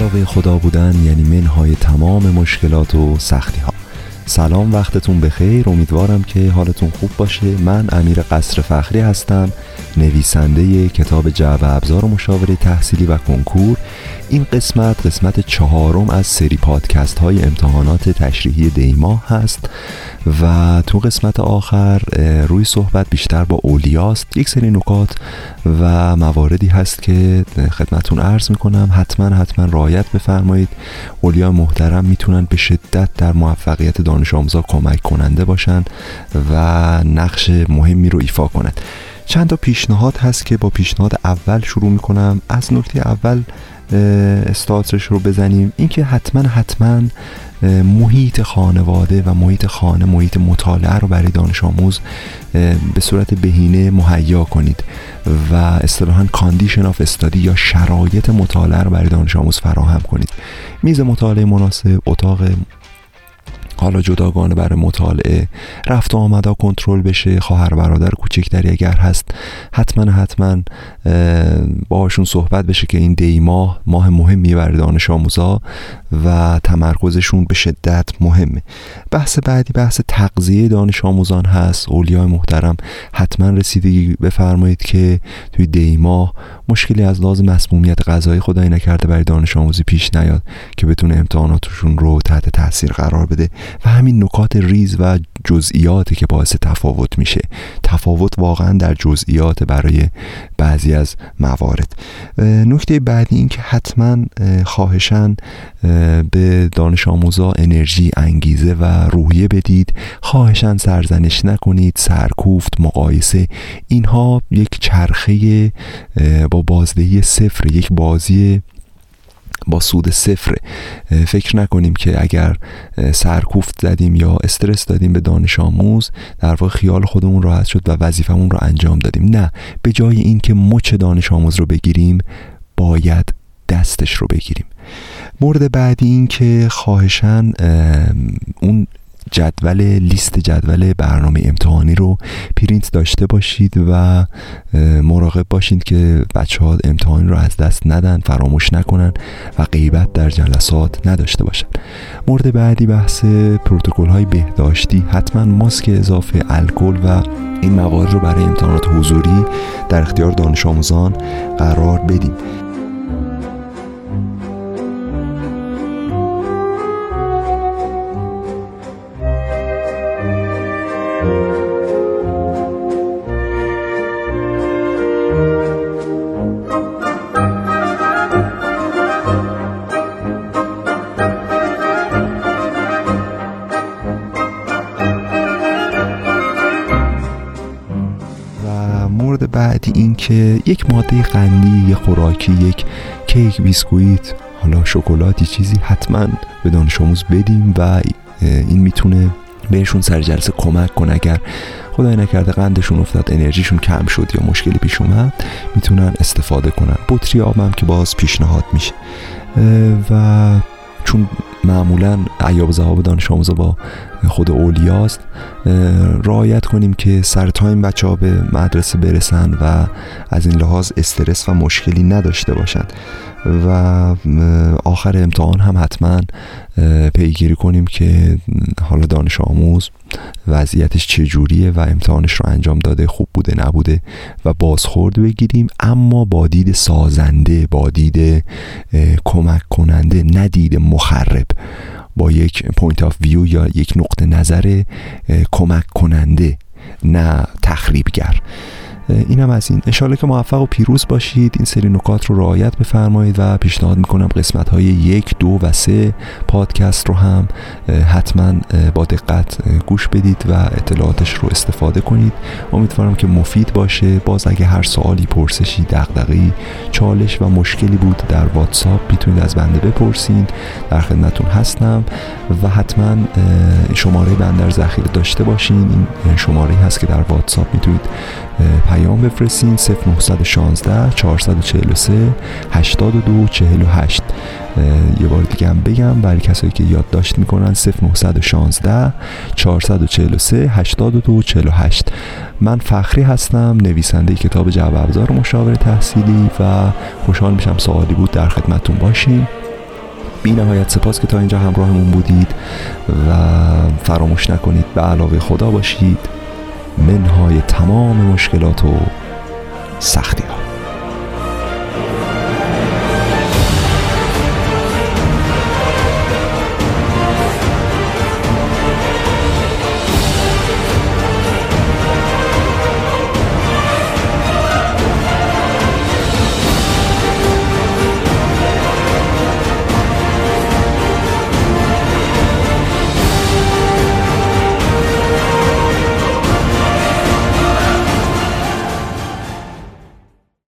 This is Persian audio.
تابع خدا بودن یعنی منهای تمام مشکلات و سختی ها سلام وقتتون بخیر. امیدوارم که حالتون خوب باشه. من امیر قصر فخری هستم نویسنده کتاب جعب ابزار و مشاوره تحصیلی و کنکور. این قسمت قسمت چهارم از سری پادکست های امتحانات تشریحی دیما هست. و تو قسمت آخر روی صحبت بیشتر با اولیاست. یک سری نکات و مواردی هست که خدمتون عرض می‌کنم. حتما حتما رایت بفرمایید. اولیا محترم می‌تونن به شدت در موفقیت دانش آموزا کمک کننده باشن و نقش مهمی رو ایفا کنند چند تا پیشنهاد هست که با پیشنهاد اول شروع می‌کنم. از نکته اول استارتش رو بزنیم. اینکه حتما حتما محیط خانواده و محیط خانه محیط مطالعه رو برای دانش آموز به صورت بهینه مهیا کنید و اصطلاحا condition of study یا شرایط مطالعه رو برای دانش آموز فراهم کنید. میز مطالعه مناسب اتاق حالا جداگانه برای مطالعه رفت و آمدا کنترل بشه. خواهر برادر کوچکتری اگر هست. حتما حتما باشون صحبت بشه که این دی ماه ماه مهمی برای دانش آموزا. و تمرکزشون به شدت مهمه. بحث بعدی بحث تغذیه دانش آموزان هست. اولیای محترم حتما رسیدگی بفرمایید که توی دی ماه مشکلی از لازم مسمومیت غذایی خدای نکرده برای دانش آموزی پیش نیاد که بتونه امتحاناتشون رو تحت تاثیر قرار بده و همین نکات ریز و جزئیاتی که باعث تفاوت میشه. تفاوت واقعا در جزئیات برای بعضی از موارد. نکته بعدی این که حتما خواهشن به دانش آموزا انرژی انگیزه و روحیه بدید. خواهشن سرزنش نکنید سرکوفت مقایسه. اینها یک چرخه با بازدهی صفر یک بازی با سود صفر. فکر نکنیم که اگر سرکوفت زدیم یا استرس دادیم به دانش آموز در واقع خیال خودمون راحت شد و وظیفمون رو انجام دادیم. نه به جای اینکه مچ دانش آموز رو بگیریم باید دستش رو بگیریم. مورد بعدی این که خواهشن اون جدول لیست جدول برنامه امتحانی رو پرینت داشته باشید و مراقب باشید که بچه ها امتحانی رو از دست ندن فراموش نکنن و غیبت در جلسات نداشته باشن. مورد بعدی بحث پروتکل های بهداشتی. حتما ماسک اضافه الکل و این موارد رو برای امتحانات حضوری در اختیار دانش آموزان قرار بدیم بعدی این که یک ماده قندی یک خوراکی یک کیک بیسکویت حالا شکلاتی چیزی حتما به دانش آموز بدیم و این می‌تونه بهشون سر جلسه کمک کنه. اگر خدای نکرده قندشون افتاد انرژیشون کم شد یا مشکلی پیش اومد می‌تونن استفاده کنن. بطری آبم که باز پیشنهاد میشه. و چون معمولا ایاب زهاب دانش آموزا با خود اولیاست رعایت کنیم که سر تایم بچه ها به مدرسه برسن و از این لحاظ استرس و مشکلی نداشته باشند و آخر امتحان هم حتما پیگیری کنیم که حالا دانش آموز وضعیتش چجوریه و امتحانش رو انجام داده خوب بوده نبوده و بازخورد بگیریم. اما با دید سازنده با دید کمک کننده ندید مخرب. با یک point of view یا یک نقطه نظر کمک کننده نه تخریبگر. اینم از این. انشالله که موفق و پیروز باشید. این سری نکات رو رعایت بفرمایید و پیشنهاد می‌کنم قسمت های یک دو و سه پادکست رو هم حتما با دقت گوش بدید و اطلاعاتش رو استفاده کنید. امیدوارم که مفید باشه. باز اگه هر سوالی پرسشی دغدغه‌ای چالش و مشکلی بود در واتساپ می‌تونید از بنده بپرسین در خدمتون هستم و حتما شماره بندر ذخیره داشته باشین. این شماره هست که در واتساپ می‌تونید پیام بفرستین 0916 443 82 48 یه بار دیگه هم بگم برای کسایی که یادداشت می‌کنن 0916 443 82 48 من فخری هستم نویسنده کتاب جواب ابزار مشاور تحصیلی و خوشحال میشم سوالی بود در خدمتون باشیم. بی نهایت سپاس که تا اینجا همراهمون بودید و فراموش نکنید. به علاوه خدا باشید. منهای تمام مشکلات و سختی ها